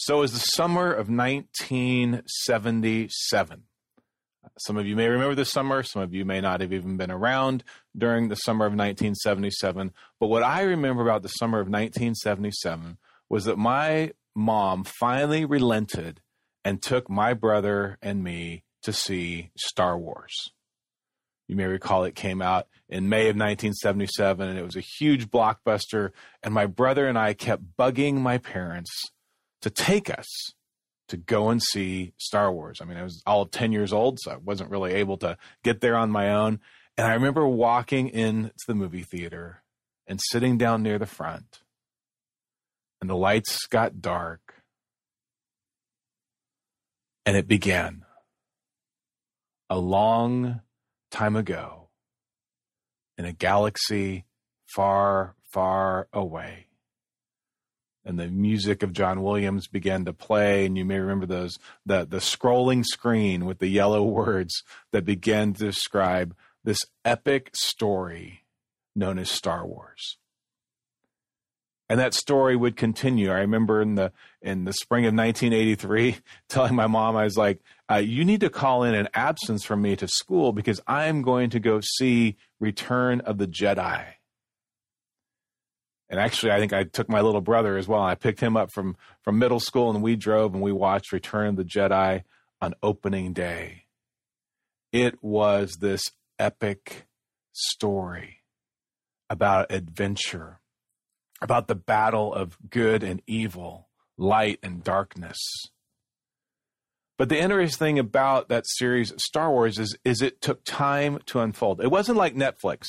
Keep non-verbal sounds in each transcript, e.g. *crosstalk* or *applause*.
So it was the summer of 1977. Some of you may remember this summer. Some of you may not have even been around during the summer of 1977. But what I remember about the summer of 1977 was that my mom finally relented and took my brother and me to see Star Wars. You may recall it came out in May of 1977 and it was a huge blockbuster. And my brother and I kept bugging my parents to take us to go and see Star Wars. I mean, I was all of 10 years old, so I wasn't really able to get there on my own. And I remember walking into the movie theater and sitting down near the front, and the lights got dark, and it began. A long time ago, in a galaxy far, far away and the music of John Williams began to play, and you may remember those the the scrolling screen with the yellow *laughs* words that began to describe this epic story known as Star Wars. And that story would continue. I remember in the in the spring of 1983, *laughs* telling my mom, I was like, uh, "You need to call in an absence from me to school because I'm going to go see Return of the Jedi." And actually, I think I took my little brother as well. I picked him up from from middle school, and we drove and we watched Return of the Jedi on opening day. It was this epic story about adventure, about the battle of good and evil, light and darkness. But the interesting thing about that series, Star Wars, is, is it took time to unfold. It wasn't like Netflix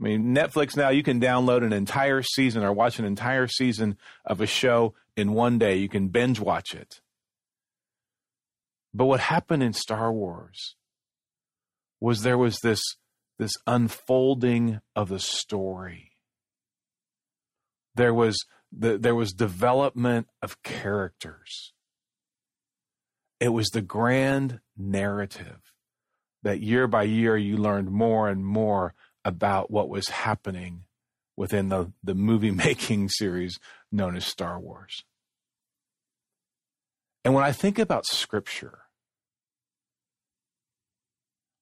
I mean, Netflix now you can download an entire season or watch an entire season of a show in one day. You can binge watch it. But what happened in Star Wars was there was this this unfolding of the story. There was the, there was development of characters. It was the grand narrative that year by year you learned more and more about what was happening within the, the movie *laughs* making series known as Star Wars. And when I think about scripture,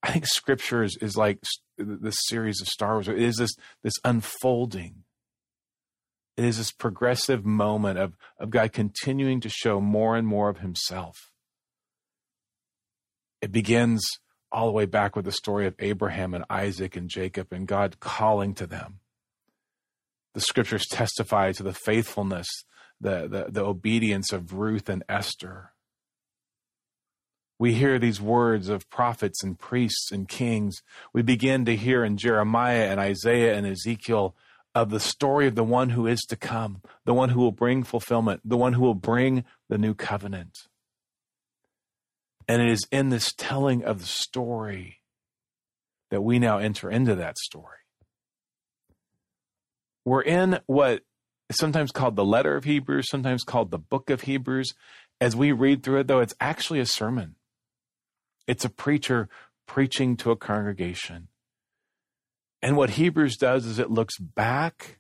I think scripture is, is like this series of Star Wars. It is this, this unfolding. It is this progressive moment of, of God continuing to show more and more of himself. It begins all the way back with the story of Abraham and Isaac and Jacob and God calling to them. The scriptures testify to the faithfulness, the, the, the obedience of Ruth and Esther. We hear these words of prophets and priests and kings. We begin to hear in Jeremiah and Isaiah and Ezekiel of the story of the one who is to come, the one who will bring fulfillment, the one who will bring the new covenant. And it is in this telling of the story that we now enter into that story. We're in what is sometimes called the letter of Hebrews, sometimes called the book of Hebrews. As we read through it, though, it's actually a sermon. It's a preacher preaching to a congregation. And what Hebrews does is it looks back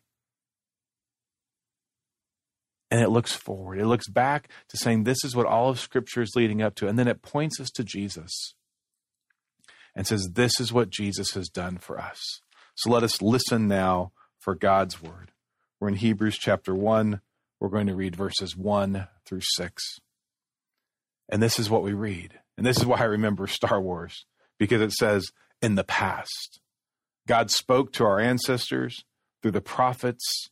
and it looks forward. It looks back to saying this is what all of Scripture is leading up to. And then it points us to Jesus and says, This is what Jesus has done for us. So let us listen now for God's word. We're in Hebrews chapter 1. We're going to read verses 1 through 6. And this is what we read. And this is why I remember Star Wars, because it says, In the past, God spoke to our ancestors through the prophets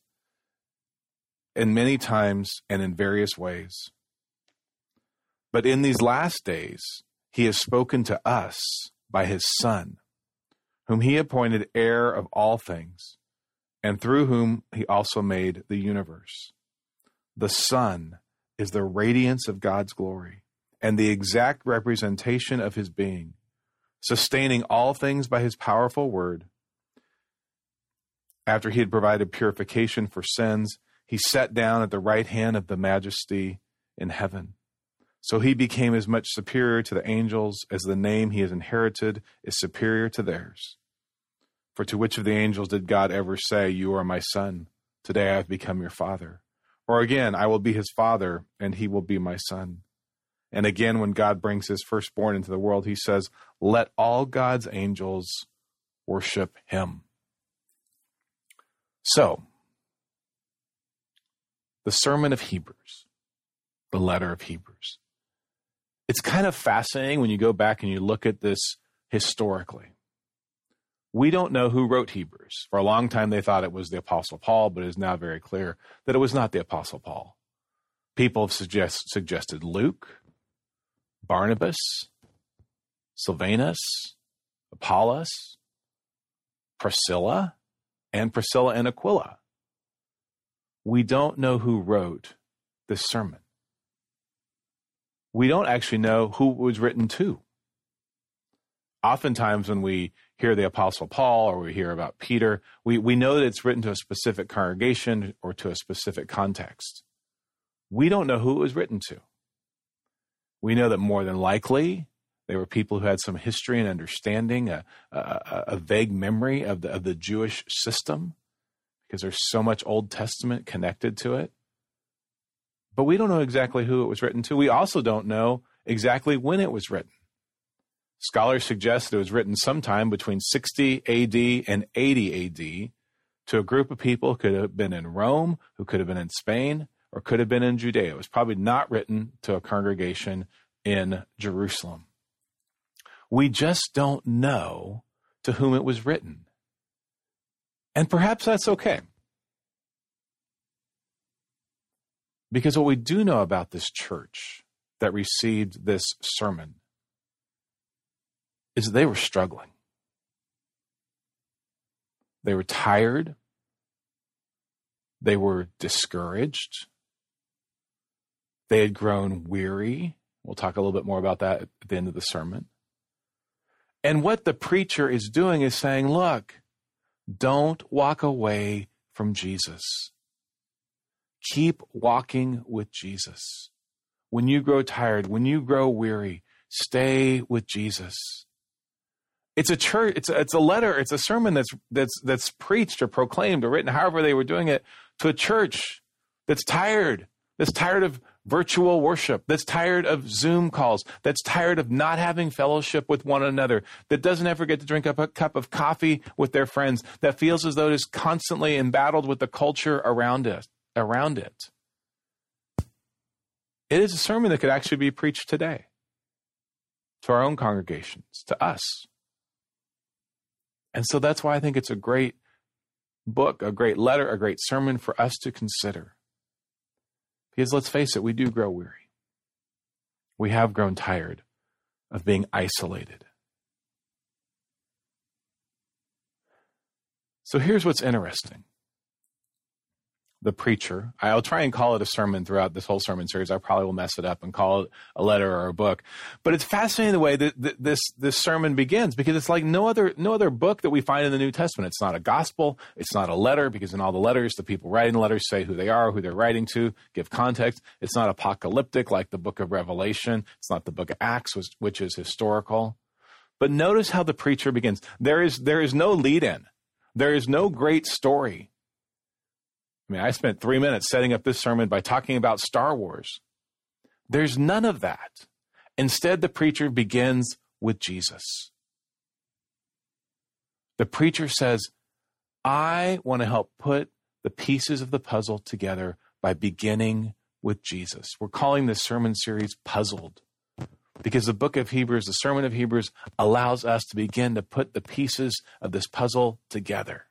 and many times and in various ways. But in these last days, he has spoken to us by his Son, whom he appointed heir of all things, and through whom he also made the universe. The Son is the radiance of God's glory and the exact representation of his being, sustaining all things by his powerful word. After he had provided purification for sins, he sat down at the right hand of the majesty in heaven. So he became as much superior to the angels as the name he has inherited is superior to theirs. For to which of the angels did God ever say, You are my son, today I have become your father? Or again, I will be his father, and he will be my son. And again, when God brings his firstborn into the world, he says, Let all God's angels worship him. So, the Sermon of Hebrews, the letter of Hebrews. It's kind of fascinating when you go back and you look at this historically. We don't know who wrote Hebrews. For a long time, they thought it was the Apostle Paul, but it is now very clear that it was not the Apostle Paul. People have suggest, suggested Luke, Barnabas, Silvanus, Apollos, Priscilla, and Priscilla and Aquila. We don't know who wrote this sermon. We don't actually know who it was written to. Oftentimes, when we hear the Apostle Paul or we hear about Peter, we, we know that it's written to a specific congregation or to a specific context. We don't know who it was written to. We know that more than likely they were people who had some history and understanding, a, a, a vague memory of the, of the Jewish system, because there's so much Old Testament connected to it. But we don't know exactly who it was written to. We also don't know exactly when it was written. Scholars suggest that it was written sometime between 60 AD and 80 AD to a group of people who could have been in Rome, who could have been in Spain, or could have been in Judea. It was probably not written to a congregation in Jerusalem. We just don't know to whom it was written. And perhaps that's okay. Because what we do know about this church that received this sermon is they were struggling. They were tired. They were discouraged. They had grown weary. We'll talk a little bit more about that at the end of the sermon. And what the preacher is doing is saying, look, don't walk away from Jesus. Keep walking with Jesus. When you grow tired, when you grow weary, stay with Jesus. It's a church. It's a, it's a letter. It's a sermon that's that's that's preached or proclaimed or written, however they were doing it, to a church that's tired, that's tired of virtual worship, that's tired of Zoom calls, that's tired of not having fellowship with one another, that doesn't ever get to drink up a cup of coffee with their friends, that feels as though it is constantly embattled with the culture around it. Around it. It is a sermon that could actually be preached today to our own congregations, to us. And so that's why I think it's a great book, a great letter, a great sermon for us to consider. Because let's face it, we do grow weary. We have grown tired of being isolated. So here's what's interesting the preacher. I'll try and call it a sermon throughout this whole sermon series. I probably will mess it up and call it a letter or a book. But it's fascinating the way that this this sermon begins because it's like no other no other book that we find in the New Testament. It's not a gospel. It's not a letter because in all the letters, the people writing the letters say who they are, who they're writing to, give context. It's not apocalyptic like the book of Revelation. It's not the book of Acts, which is historical. But notice how the preacher begins. There is there is no lead in. There is no great story I mean, I spent three minutes setting up this sermon by talking about Star Wars. There's none of that. Instead, the preacher begins with Jesus. The preacher says, I want to help put the pieces of the puzzle together by beginning with Jesus. We're calling this sermon series Puzzled because the book of Hebrews, the sermon of Hebrews, allows us to begin to put the pieces of this puzzle together.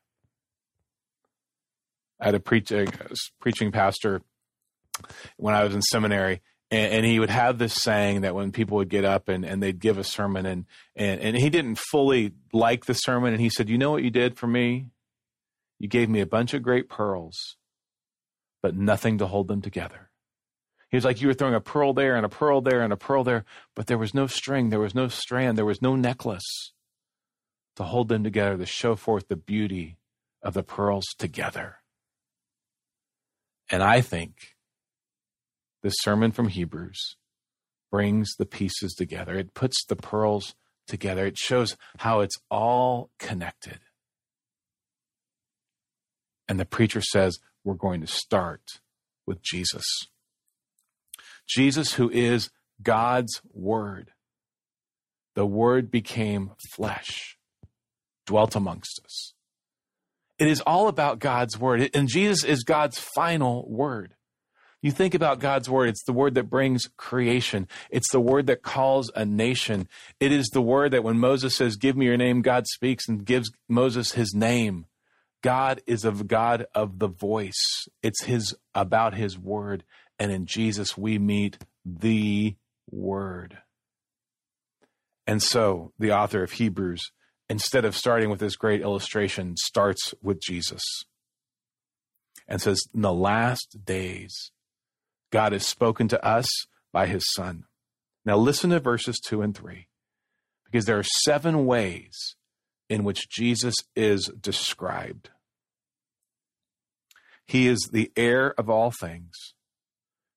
I had a, preach, a preaching pastor when I was in seminary, and, and, he would have this saying that when people would get up and, and they'd give a sermon, and, and, and he didn't fully like the sermon, and he said, You know what you did for me? You gave me a bunch of great pearls, but nothing to hold them together. He was like, You were throwing a pearl there and a pearl there and a pearl there, but there was no string, there was no strand, there was no necklace to hold them together, to show forth the beauty of the pearls together. And I think this sermon from Hebrews brings the pieces together. It puts the pearls together. It shows how it's all connected. And the preacher says, We're going to start with Jesus. Jesus, who is God's Word. The Word became flesh, dwelt amongst us. It is all about God's Word, and Jesus is God's final Word. You think about God's word, it's the word that brings creation. It's the word that calls a nation. It is the word that when Moses says, Give me your name, God speaks and gives Moses his name. God is a God of the voice. It's his about his word. And in Jesus we meet the word. And so the author of Hebrews, instead of starting with this great illustration, starts with Jesus and says, In the last days, God has spoken to us by his Son. Now, listen to verses 2 and 3, because there are seven ways in which Jesus is described. He is the heir of all things,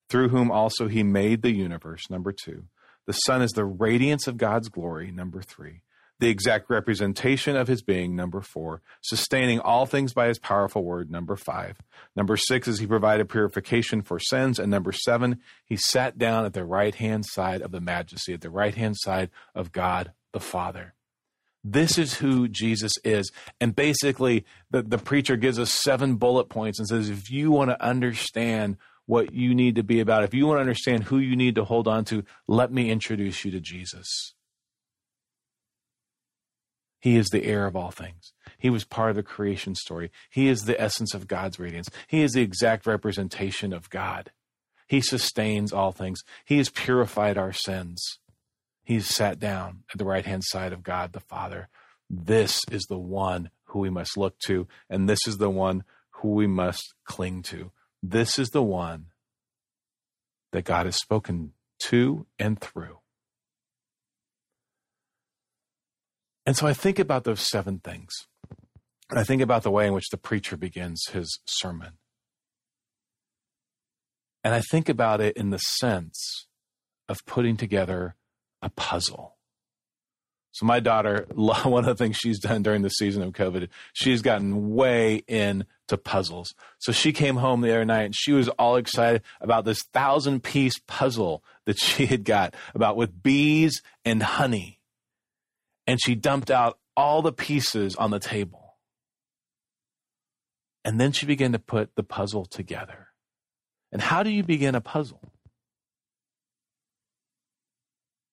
through whom also he made the universe, number two. The Son is the radiance of God's glory, number three the exact representation of his being, number four, sustaining all things by his powerful word, number five. Number six is he provided purification for sins, and number seven, he sat down at the right hand side of the majesty, at the right hand side of God the Father. This is who Jesus is. And basically, the, the preacher gives us seven bullet points and says, if you want to understand what you need to be about, if you want to understand who you need to hold on to, let me introduce you to Jesus. He is the heir of all things. He was part of the creation story. He is the essence of God's radiance. He is the exact representation of God. He sustains all things. He has purified our sins. He's sat down at the right hand side of God the Father. This is the one who we must look to, and this is the one who we must cling to. This is the one that God has spoken to and through. And so I think about those seven things. And I think about the way in which the preacher begins his sermon. And I think about it in the sense of putting together a puzzle. So my daughter, *laughs* one of the things she's done during the season of COVID, she's gotten way into puzzles. So she came home the other night and she was all excited about this thousand piece puzzle that she had got about with bees and honey and she dumped out all the pieces on the table. And then she began to put the puzzle together. And how do you begin a puzzle?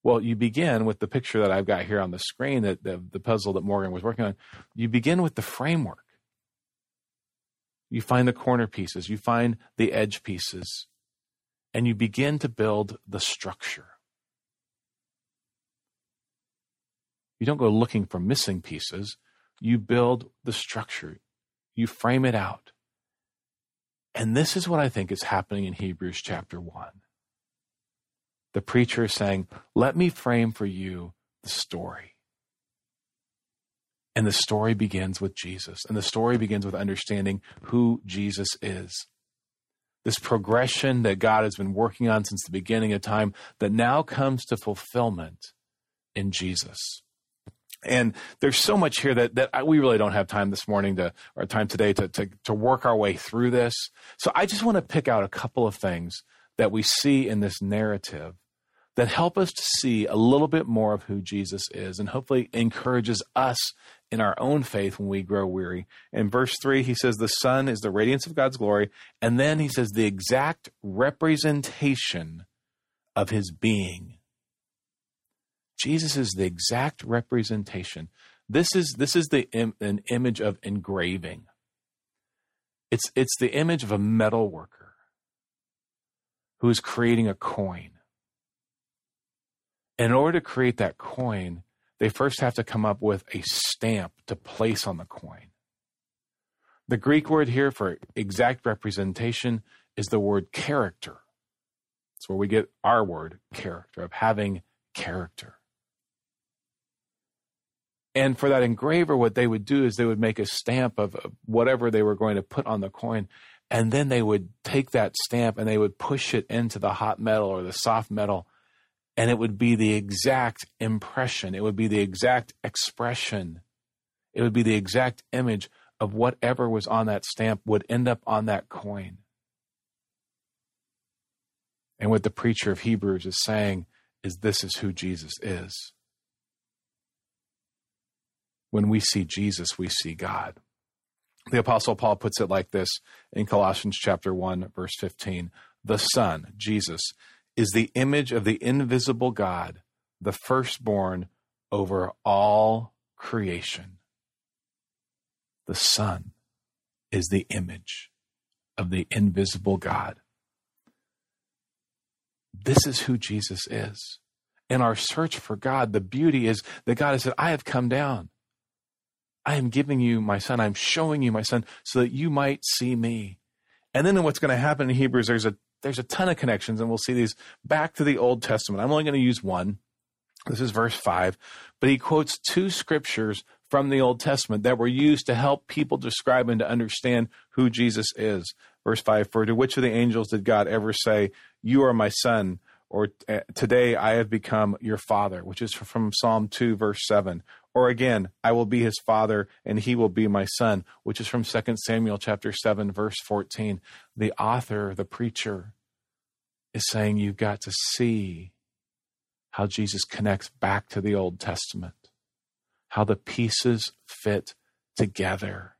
Well, you begin with the picture that I've got here on the screen, that the, the puzzle that Morgan was working on. You begin with the framework. You find the corner pieces, you find the edge pieces, and you begin to build the structure. You don't go looking for missing pieces. You build the structure, you frame it out. And this is what I think is happening in Hebrews chapter 1. The preacher is saying, Let me frame for you the story. And the story begins with Jesus. And the story begins with understanding who Jesus is. This progression that God has been working on since the beginning of time that now comes to fulfillment in Jesus. And there's so much here that, that I, we really don't have time this morning to, or time today to, to, to work our way through this. So I just want to pick out a couple of things that we see in this narrative that help us to see a little bit more of who Jesus is and hopefully encourages us in our own faith when we grow weary. In verse 3, he says, The Son is the radiance of God's glory. And then he says, the exact representation of his being Jesus is the exact representation. This is this is the Im, an image of engraving. It's it's the image of a metal worker who is creating a coin. In order to create that coin, they first have to come up with a stamp to place on the coin. The Greek word here for exact representation is the word character. That's where we get our word character, of having character. And for that engraver, what they would do is they would make a stamp of whatever they were going to put on the coin. And then they would take that stamp and they would push it into the hot metal or the soft metal. And it would be the exact impression. It would be the exact expression. It would be the exact image of whatever was on that stamp would end up on that coin. And what the preacher of Hebrews is saying is this is who Jesus is. When we see Jesus, we see God. The apostle Paul puts it like this in Colossians chapter 1 verse 15. The Son, Jesus, is the image of the invisible God, the firstborn over all creation. The Son is the image of the invisible God. This is who Jesus is. In our search for God, the beauty is that God has said, I have come down. I am giving you my son. I'm showing you my son so that you might see me. And then what's going to happen in Hebrews, there's a there's a ton of connections, and we'll see these back to the Old Testament. I'm only going to use one. This is verse five, but he quotes two scriptures from the Old Testament that were used to help people describe and to understand who Jesus is. Verse 5 For to which of the angels did God ever say, You are my son, or eh, today I have become your father, which is from Psalm 2, verse 7. Or again, I will be his father and he will be my son, which is from 2 Samuel chapter 7, verse 14. The author, the preacher, is saying you've got to see how Jesus connects back to the Old Testament, how the pieces fit together.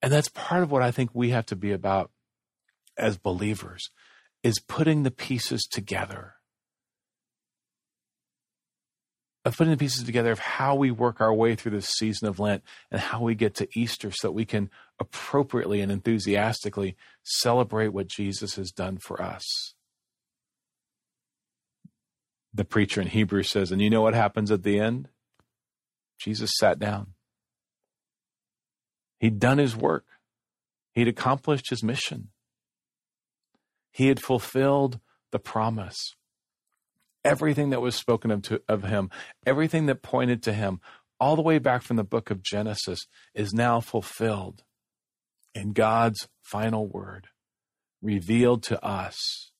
And that's part of what I think we have to be about as believers is putting the pieces together of putting the pieces together of how we work our way through this season of Lent and how we get to Easter so that we can appropriately and enthusiastically celebrate what Jesus has done for us. The preacher in Hebrews says, and you know what happens at the end? Jesus sat down. He'd done his work. He'd accomplished his mission. He had fulfilled the promise. Everything that was spoken of, to, of him, everything that pointed to him, all the way back from the book of Genesis, is now fulfilled in God's final word, revealed to us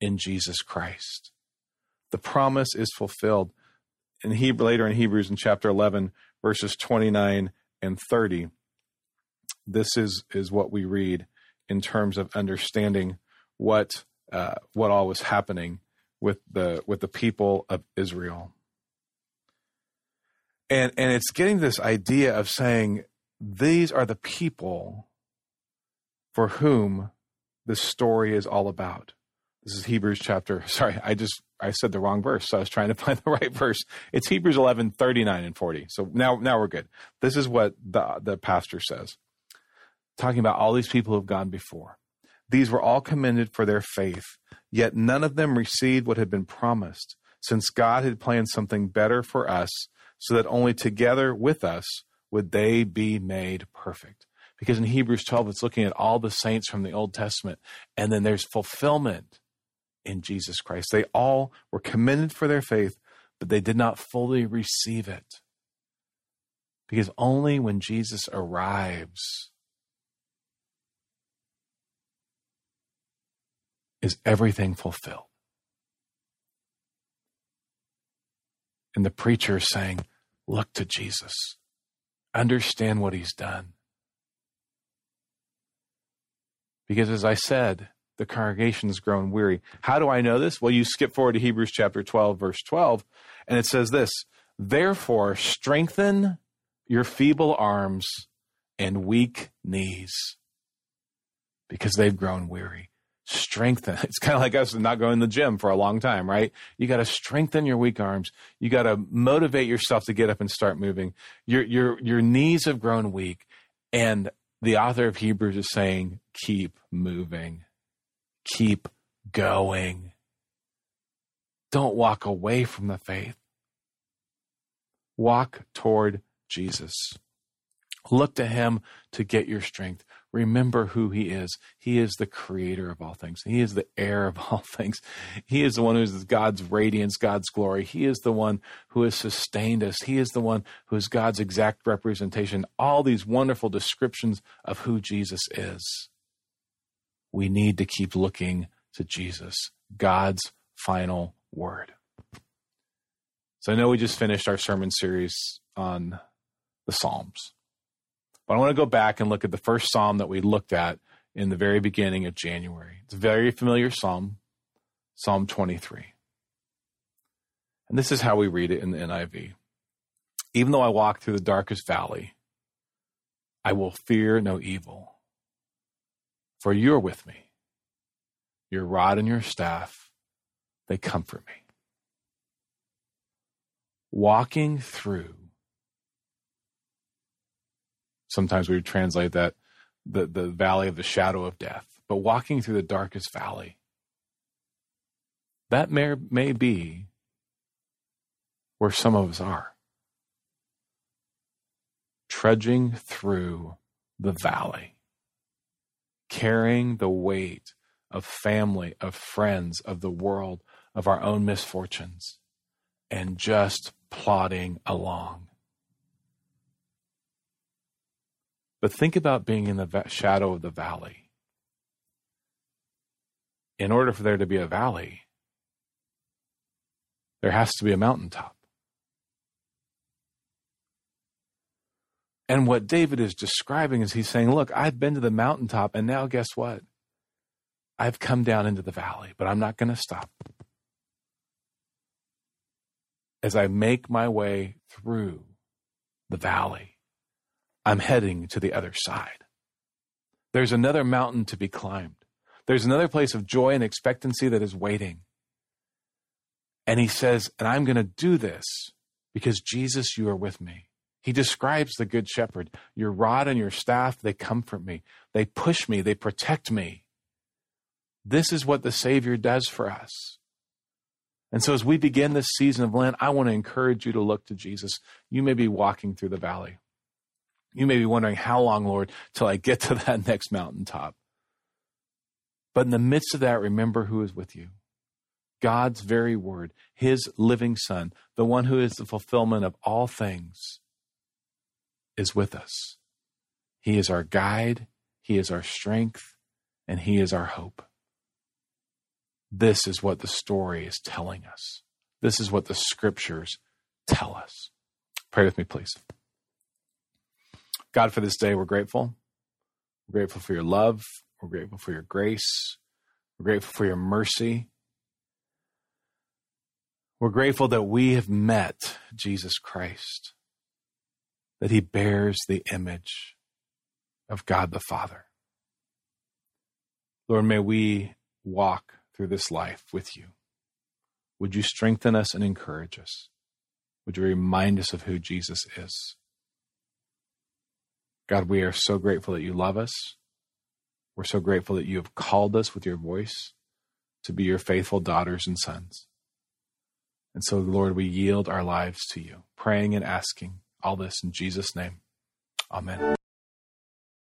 in Jesus Christ. The promise is fulfilled. In Hebrew, later in Hebrews in chapter 11, verses 29 and 30, this is, is what we read in terms of understanding what uh, what all was happening with the with the people of Israel. And and it's getting this idea of saying these are the people for whom the story is all about. This is Hebrews chapter. *laughs* Sorry, I just I said the wrong verse, so I was trying to *laughs* find the right verse. It's Hebrews 11, 39 and 40. So now now we're good. This is what the the pastor says. Talking about all these people who've gone before. These were all commended for their faith, yet none of them received what had been promised, since God had planned something better for us, so that only together with us would they be made perfect. Because in Hebrews 12, it's looking at all the saints from the Old Testament, and then there's fulfillment in Jesus Christ. They all were commended for their faith, but they did not fully receive it. Because only when Jesus arrives is everything fulfilled. And the preacher is saying, Look to Jesus, understand what he's done. Because as I said, the congregation has grown weary. How do I know this? Well, you skip forward to Hebrews chapter 12, verse 12, and it says this Therefore, strengthen your feeble arms and weak knees because they've grown weary strengthen. *laughs* It's kind of like us not going to the gym for a long time, right? You got to strengthen your weak arms. You got to motivate yourself to get up and start moving. Your your your knees have grown weak, and the author of Hebrews is saying, keep moving, keep going. Don't walk away from the faith. Walk toward Jesus. Look to him to get your strength. Remember who he is. He is the creator of all things. He is the heir of *laughs* all things. He is the one who is God's radiance, God's glory. He is the one who has sustained us. He is the one who is God's exact representation. All these wonderful descriptions of who Jesus is. We need to keep looking to Jesus, God's final word. So I know we just finished our sermon series on the Psalms. But I want to go back and look at the first psalm that we looked at in the very beginning of January. It's a very familiar psalm, Psalm 23. And this is how we read it in the NIV. Even though I walk through the darkest valley, I will fear no evil, for you are with me. Your rod and your staff, they comfort me. Walking through, sometimes we would translate that the, the valley of the shadow of death, but walking through the darkest valley, that may, may be where some of us are. Trudging through the valley, carrying the weight of family, of friends, of the world, of our own misfortunes, and just plodding along. But think about being in the shadow of the valley. In order for there to be a valley, there has to be a mountaintop. And what David is describing is he's saying, Look, I've been to the mountaintop, and now guess what? I've come down into the valley, but I'm not going to stop. As I make my way through the valley, I'm heading to the other side. There's another mountain to be climbed. There's another place of joy and expectancy that is waiting. And he says, and I'm going to do this because Jesus, you are with me. He describes the good shepherd. Your rod and your staff, they comfort me. They push me. They protect me. This is what the Savior does for us. And so, as we begin this season of Lent, I want to encourage you to look to Jesus. You may be walking through the valley. You may be wondering, how long, Lord, till I get to *laughs* that next mountaintop? But in the midst of that, remember who is with you God's very word, His living Son, the one who is the fulfillment of all things, is with us. He is our guide, He is our strength, and He is our hope. This is what the story is telling us. This is what the scriptures tell us. Pray with me, please. God, for this day, we're grateful. We're grateful for your love. We're grateful for your grace. We're grateful for your mercy. We're grateful that we have met Jesus Christ, that he bears the image of God the Father. Lord, may we walk through this life with you. Would you strengthen us and encourage us? Would you remind us of who Jesus is? God, we are so grateful that you love us. We're so grateful that you have called us with your voice to be your faithful daughters and sons. And so, Lord, we yield our lives to you, praying and asking all this in Jesus' name. Amen.